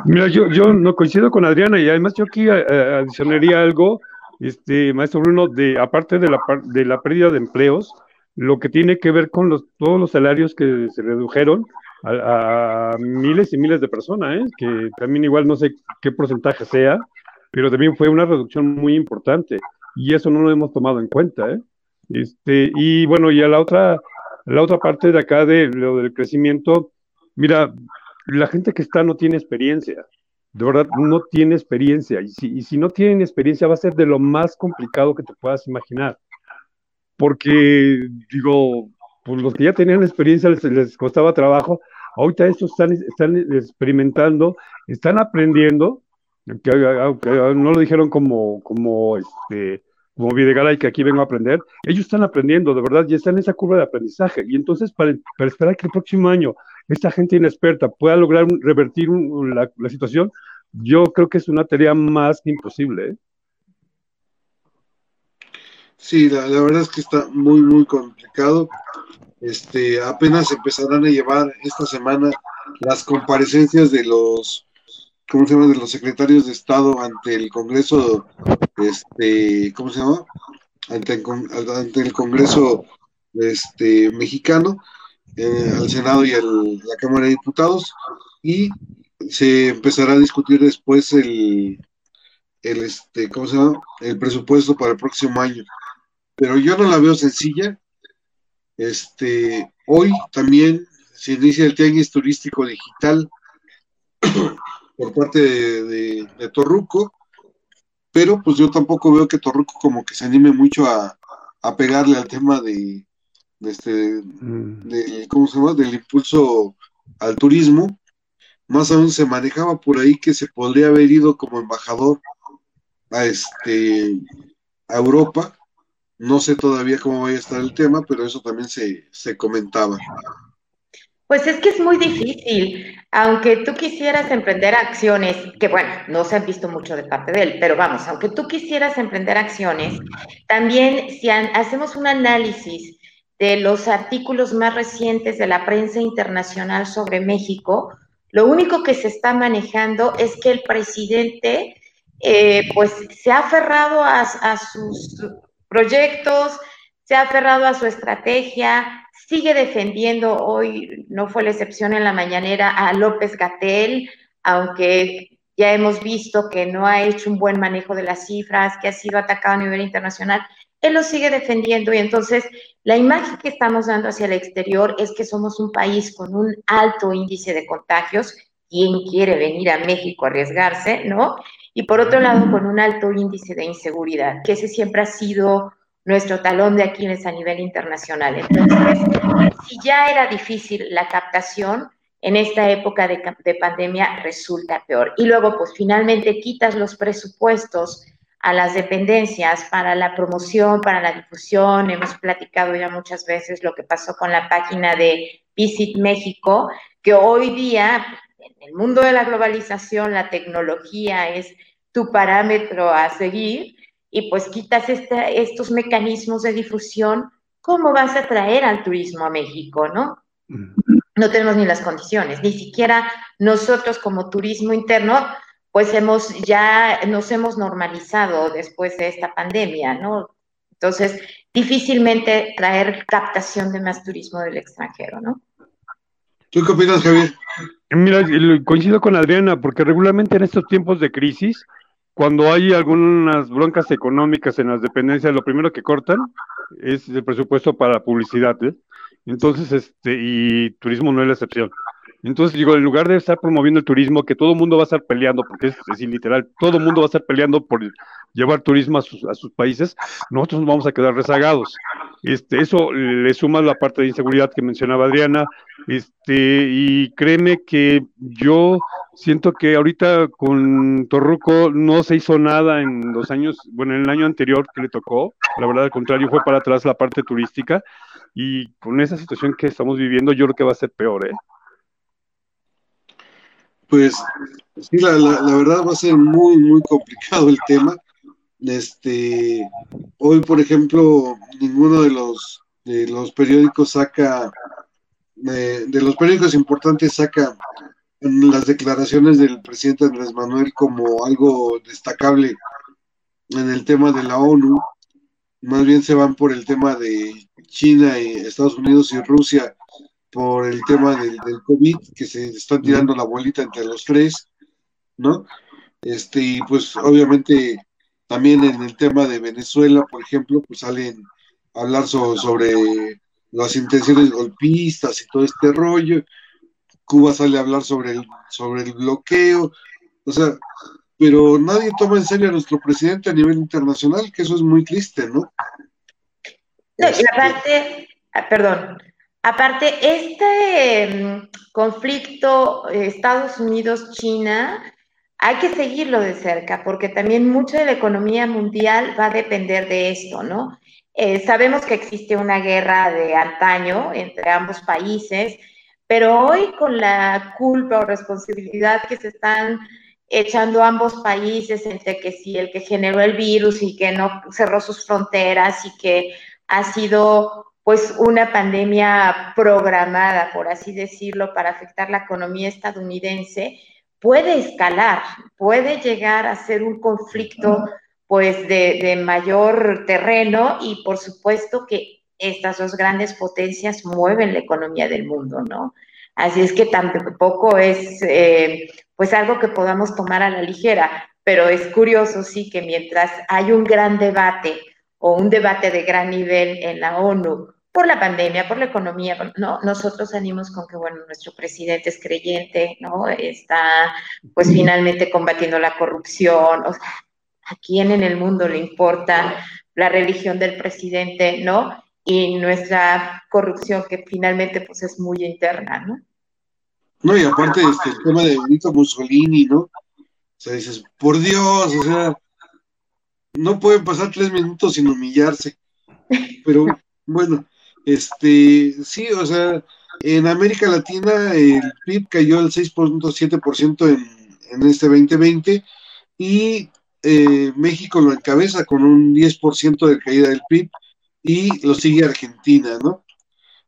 Mira, yo, yo no coincido con Adriana y además yo aquí eh, adicionaría algo, este, maestro Bruno, de aparte de la, de la pérdida de empleos, lo que tiene que ver con los, todos los salarios que se redujeron a, miles y miles de personas, ¿eh? que también igual no sé qué porcentaje sea, pero también fue una reducción muy importante y eso no lo hemos tomado en cuenta. ¿eh? Este, y bueno, y a la otra, la otra parte de acá de lo del crecimiento, mira, la gente que está no tiene experiencia, de verdad no tiene experiencia y si, y si no tienen experiencia va a ser de lo más complicado que te puedas imaginar porque digo, pues los que ya tenían experiencia les, costaba trabajo, ahorita estos están, están experimentando, están aprendiendo, aunque, no lo dijeron como, como este, como Videgaray, que aquí vengo a aprender, ellos están aprendiendo, de verdad, y están en esa curva de aprendizaje. Y entonces, para, para esperar que el próximo año esta gente inexperta pueda lograr revertir la, la, situación, yo creo que es una tarea más que imposible. ¿eh? Sí, la, verdad es que está muy, muy complicado. Este, apenas empezarán a llevar esta semana las comparecencias de los, ¿cómo se llama? De los secretarios de Estado ante el Congreso, este, ¿cómo se llama? Ante el, Congreso este, mexicano, eh, al Senado y a la Cámara de Diputados, y se empezará a discutir después el, el este, ¿cómo se llama? El presupuesto para el próximo año pero yo no la veo sencilla. Este, hoy también se inicia el tianguis turístico digital por parte de, Torruco, pero pues yo tampoco veo que Torruco como que se anime mucho a, pegarle al tema de, este, mm. ¿cómo se llama? Del impulso al turismo. Más aún se manejaba por ahí que se podría haber ido como embajador a este a Europa no sé todavía cómo va a estar el tema, pero eso también se, se comentaba. Pues es que es muy difícil, aunque tú quisieras emprender acciones, que bueno, no se han visto mucho de parte de él, pero vamos, aunque tú quisieras emprender acciones, también si hacemos un análisis de los artículos más recientes de la prensa internacional sobre México, lo único que se está manejando es que el presidente eh, pues se ha aferrado a, a sus proyectos, se ha aferrado a su estrategia, sigue defendiendo, hoy no fue la excepción en la mañanera, a López Gatel, aunque ya hemos visto que no ha hecho un buen manejo de las cifras, que ha sido atacado a nivel internacional, él lo sigue defendiendo y entonces la imagen que estamos dando hacia el exterior es que somos un país con un alto índice de contagios. ¿Quién quiere venir a México a arriesgarse, no? Y por otro lado con un alto índice de inseguridad, que ese siempre ha sido nuestro talón de Aquiles a nivel internacional. Entonces, si ya era difícil la captación, en esta época de, de, pandemia resulta peor. Y luego, pues finalmente quitas los presupuestos a las dependencias para la promoción, para la difusión. Hemos platicado ya muchas veces lo que pasó con la página de Visit México, que hoy día en el mundo de la globalización la tecnología es tu parámetro a seguir y pues quitas estos mecanismos de difusión, ¿cómo vas a traer al turismo a México, no? Mm. No tenemos ni las condiciones, ni siquiera nosotros como turismo interno, pues hemos ya nos hemos normalizado después de esta pandemia, ¿no? Entonces, difícilmente traer captación de más turismo del extranjero, ¿no? ¿Tú qué opinas, Javier? Mira, coincido con Adriana, porque regularmente en estos tiempos de crisis, cuando hay algunas broncas económicas en las dependencias, lo primero que cortan es el presupuesto para publicidad. ¿eh? Entonces, este, y turismo no es la excepción. Entonces, digo, en lugar de estar promoviendo el turismo, que todo el mundo va a estar peleando, porque es, es literal, todo el mundo va a estar peleando por llevar turismo a sus, a sus países, nosotros nos vamos a quedar rezagados. Este, eso le suma la parte de inseguridad que mencionaba Adriana, este, y créeme que yo siento que ahorita con Torruco no se hizo nada en los años, bueno, en el año anterior que le tocó, la verdad al contrario fue para atrás la parte turística, y con esa situación que estamos viviendo yo creo que va a ser peor, ¿eh? Pues sí, la, verdad va a ser muy, muy complicado el tema. Este, hoy, por ejemplo, ninguno de los, de los periódicos saca, de, de los periódicos importantes saca las declaraciones del presidente Andrés Manuel como algo destacable en el tema de la ONU, más bien se van por el tema de China y Estados Unidos y Rusia, por el tema del, del COVID, que se están tirando la bolita entre los tres, ¿no? Este, y pues obviamente también en el tema de Venezuela, por ejemplo, pues salen a hablar sobre las intenciones golpistas y todo este rollo. Cuba sale a hablar sobre el, sobre el bloqueo, o sea, pero nadie toma en serio a nuestro presidente a nivel internacional, que eso es muy triste, ¿no? No, y este aparte, ah, perdón, aparte, este mm, conflicto Estados Unidos-China hay que seguirlo de cerca, porque también mucho de la economía mundial va a depender de esto, ¿no? Eh, sabemos que existe una guerra de antaño entre ambos países, pero hoy con la culpa o responsabilidad que se están echando ambos países entre que si el que generó el virus y que no cerró sus fronteras y que ha sido pues una pandemia programada, por así decirlo, para afectar la economía estadounidense, puede escalar, puede llegar a ser un conflicto pues de, de mayor terreno y por supuesto que estas dos grandes potencias mueven la economía del mundo, ¿no? Así es que tampoco es eh, pues algo que podamos tomar a la ligera, pero es curioso sí que mientras hay un gran debate o un debate de gran nivel en la ONU por la pandemia, por la economía, ¿no? Nosotros salimos con que, bueno, nuestro presidente es creyente, ¿no? Está, pues, finalmente combatiendo la corrupción, o sea, ¿a quién en el mundo le importa la religión del presidente, ¿no? Y nuestra corrupción que finalmente, pues, es muy interna, ¿no? No, y aparte, este, el tema de Benito Mussolini, ¿no? O sea, dices, por Dios, o sea, no pueden pasar tres minutos sin humillarse. Pero bueno, este, sí, o sea, en América Latina el PIB cayó al 6.7% en, en este 2020 y eh, México lo encabeza con un 10% de caída del PIB y lo sigue Argentina, ¿no?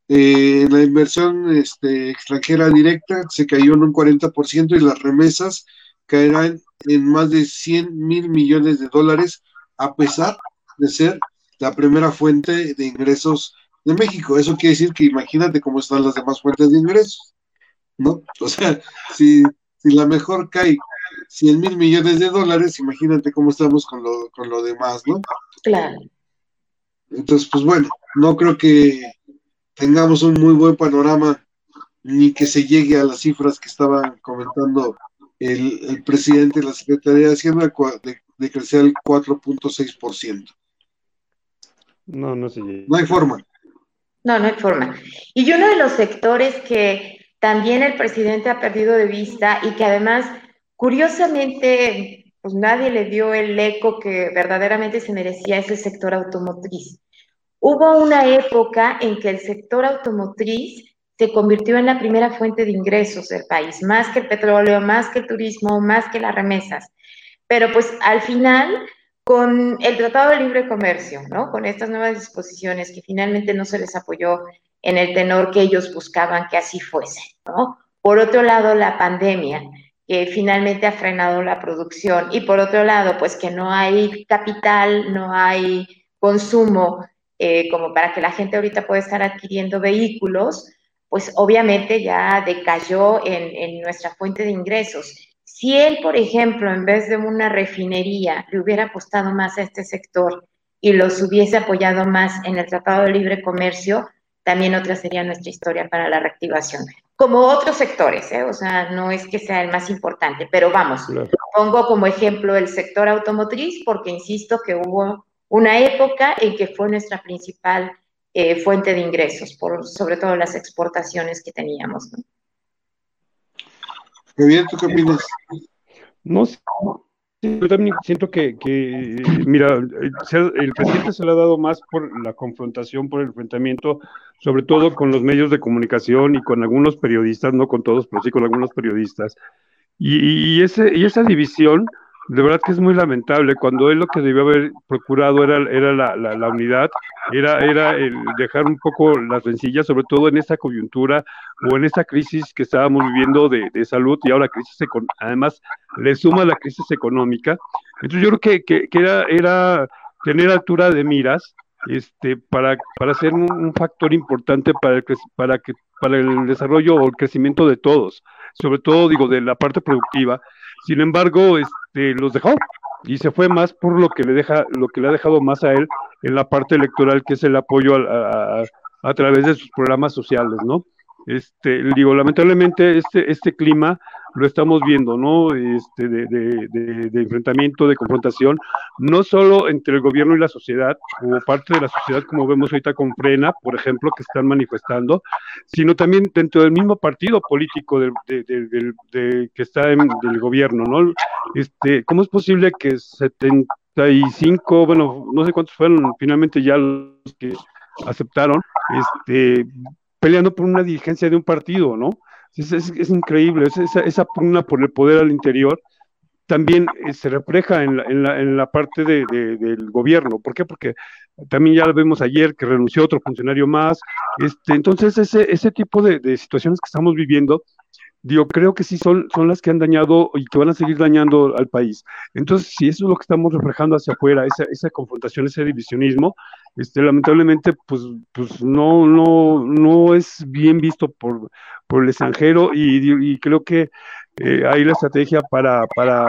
Eh, la inversión este, extranjera directa se cayó en un 40% y las remesas caerán en más de 100 mil millones de dólares a pesar de ser la primera fuente de ingresos de México. Eso quiere decir que imagínate cómo están las demás fuentes de ingresos, ¿no? O sea, si, si la mejor cae 100 mil millones de dólares, imagínate cómo estamos con lo, con lo demás, ¿no? Claro. Entonces, pues bueno, no creo que tengamos un muy buen panorama ni que se llegue a las cifras que estaban comentando el, el presidente de la Secretaría de Hacienda de, de crecer al 4.6%. No, no se llega. No hay forma. No, no hay forma. Y uno de los sectores que también el presidente ha perdido de vista y que además, curiosamente, pues nadie le dio el eco que verdaderamente se merecía es el sector automotriz. Hubo una época en que el sector automotriz se convirtió en la primera fuente de ingresos del país, más que el petróleo, más que el turismo, más que las remesas. Pero pues al final con el Tratado de Libre Comercio, ¿no? Con estas nuevas disposiciones que finalmente no se les apoyó en el tenor que ellos buscaban que así fuese, ¿no? Por otro lado, la pandemia, que finalmente ha frenado la producción, y por otro lado, pues que no hay capital, no hay consumo eh, como para que la gente ahorita pueda estar adquiriendo vehículos, pues obviamente ya decayó en, en nuestra fuente de ingresos. Si él, por ejemplo, en vez de una refinería, le hubiera apostado más a este sector y los hubiese apoyado más en el Tratado de Libre Comercio, también otra sería nuestra historia para la reactivación. Como otros sectores, ¿eh? o sea, no es que sea el más importante, pero vamos, pongo como ejemplo el sector automotriz porque insisto que hubo una época en que fue nuestra principal eh, fuente de ingresos, por sobre todo las exportaciones que teníamos. ¿no? ¿Tú qué opinas? No sé. Yo también siento que, que mira, el presidente se le ha dado más por la confrontación, por el enfrentamiento, sobre todo con los medios de comunicación y con algunos periodistas, no con todos, pero sí con algunos periodistas. Y, y ese, y esa división, de verdad que es muy lamentable, cuando él lo que debió haber procurado era, era la, la, unidad, era, era el dejar un poco las rencillas, sobre todo en esta coyuntura o en esta crisis que estábamos viviendo de, de salud y ahora crisis además le suma la crisis económica. Entonces yo creo que, que, que era, era tener altura de miras este, para, para ser un, factor importante para el, para, que, para el desarrollo o el crecimiento de todos, sobre todo, digo, de la parte productiva. Sin embargo, este, los dejó y se fue más por lo que le deja, lo que le ha dejado más a él en la parte electoral, que es el apoyo a, a, a través de sus programas sociales, ¿no? Este, digo, lamentablemente este, este clima lo estamos viendo, ¿no? Este, de, enfrentamiento, de confrontación, no solo entre el gobierno y la sociedad, o parte de la sociedad, como vemos ahorita con Frena, por ejemplo, que están manifestando, sino también dentro del mismo partido político de, que está en el gobierno, ¿no? Este, ¿Cómo es posible que 75, bueno, no sé cuántos fueron finalmente ya los que aceptaron, este, peleando por una dirigencia de un partido, ¿no? Es, increíble, esa, esa, pugna por el poder al interior también eh, se refleja en la, en la, en la parte de, del gobierno. ¿Por qué? Porque también ya lo vimos ayer que renunció otro funcionario más. Este, entonces, ese, ese tipo de, de situaciones que estamos viviendo digo, creo que sí son, son las que han dañado y que van a seguir dañando al país. Entonces, si eso es lo que estamos reflejando hacia afuera, esa, esa confrontación, ese divisionismo, este, lamentablemente, pues, pues no, no, no es bien visto por, por el extranjero y, creo que eh, ahí la estrategia para, para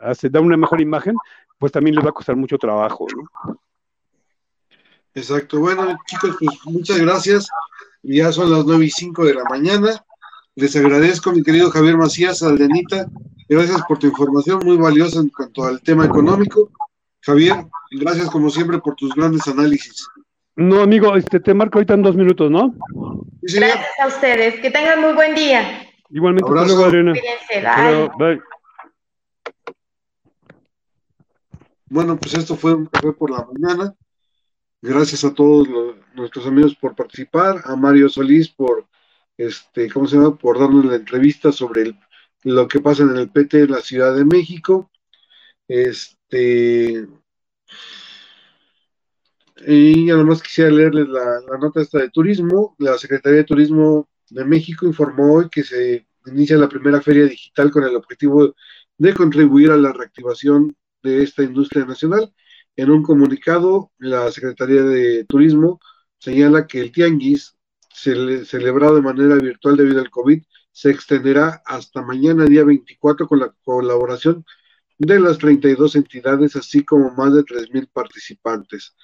hacer, dar una mejor imagen, pues también les va a costar mucho trabajo. Exacto. Bueno, chicos, pues muchas gracias. Ya son las nueve y cinco de la mañana. Les agradezco, mi querido Javier Macías, Aldenita. Gracias por tu información muy valiosa en cuanto al tema económico. Javier, gracias como siempre por tus grandes análisis. No, amigo, este te marco ahorita en dos minutos, ¿no? gracias a ustedes. Que tengan muy buen día. Igualmente, hasta luego, Adriana. bye. Bueno, pues esto fue un café por la mañana. Gracias a todos nuestros amigos por participar, a Mario Solís por este, ¿cómo se llama? Por darnos la entrevista sobre lo que pasa en el PT de la Ciudad de México. Este, y además quisiera leerles la, nota esta de turismo. La Secretaría de Turismo de México informó hoy que se inicia la primera feria digital con el objetivo de contribuir a la reactivación de esta industria nacional. En un comunicado, la Secretaría de Turismo señala que el tianguis celebrado de manera virtual debido al COVID, se extenderá hasta mañana, día 24, con la colaboración de las 32 entidades, así como más de 3.000 participantes.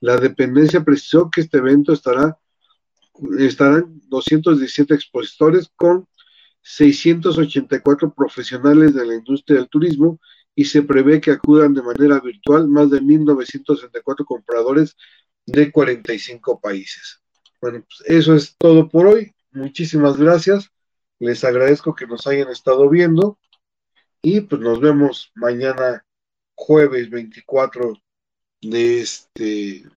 La dependencia precisó que este evento estará estarán 217 expositores con 684 profesionales de la industria del turismo y se prevé que acudan de manera virtual más de 1.964 compradores de 45 países. Bueno, pues eso es todo por hoy. Muchísimas gracias. Les agradezco que nos hayan estado viendo y pues nos vemos mañana jueves 24 de este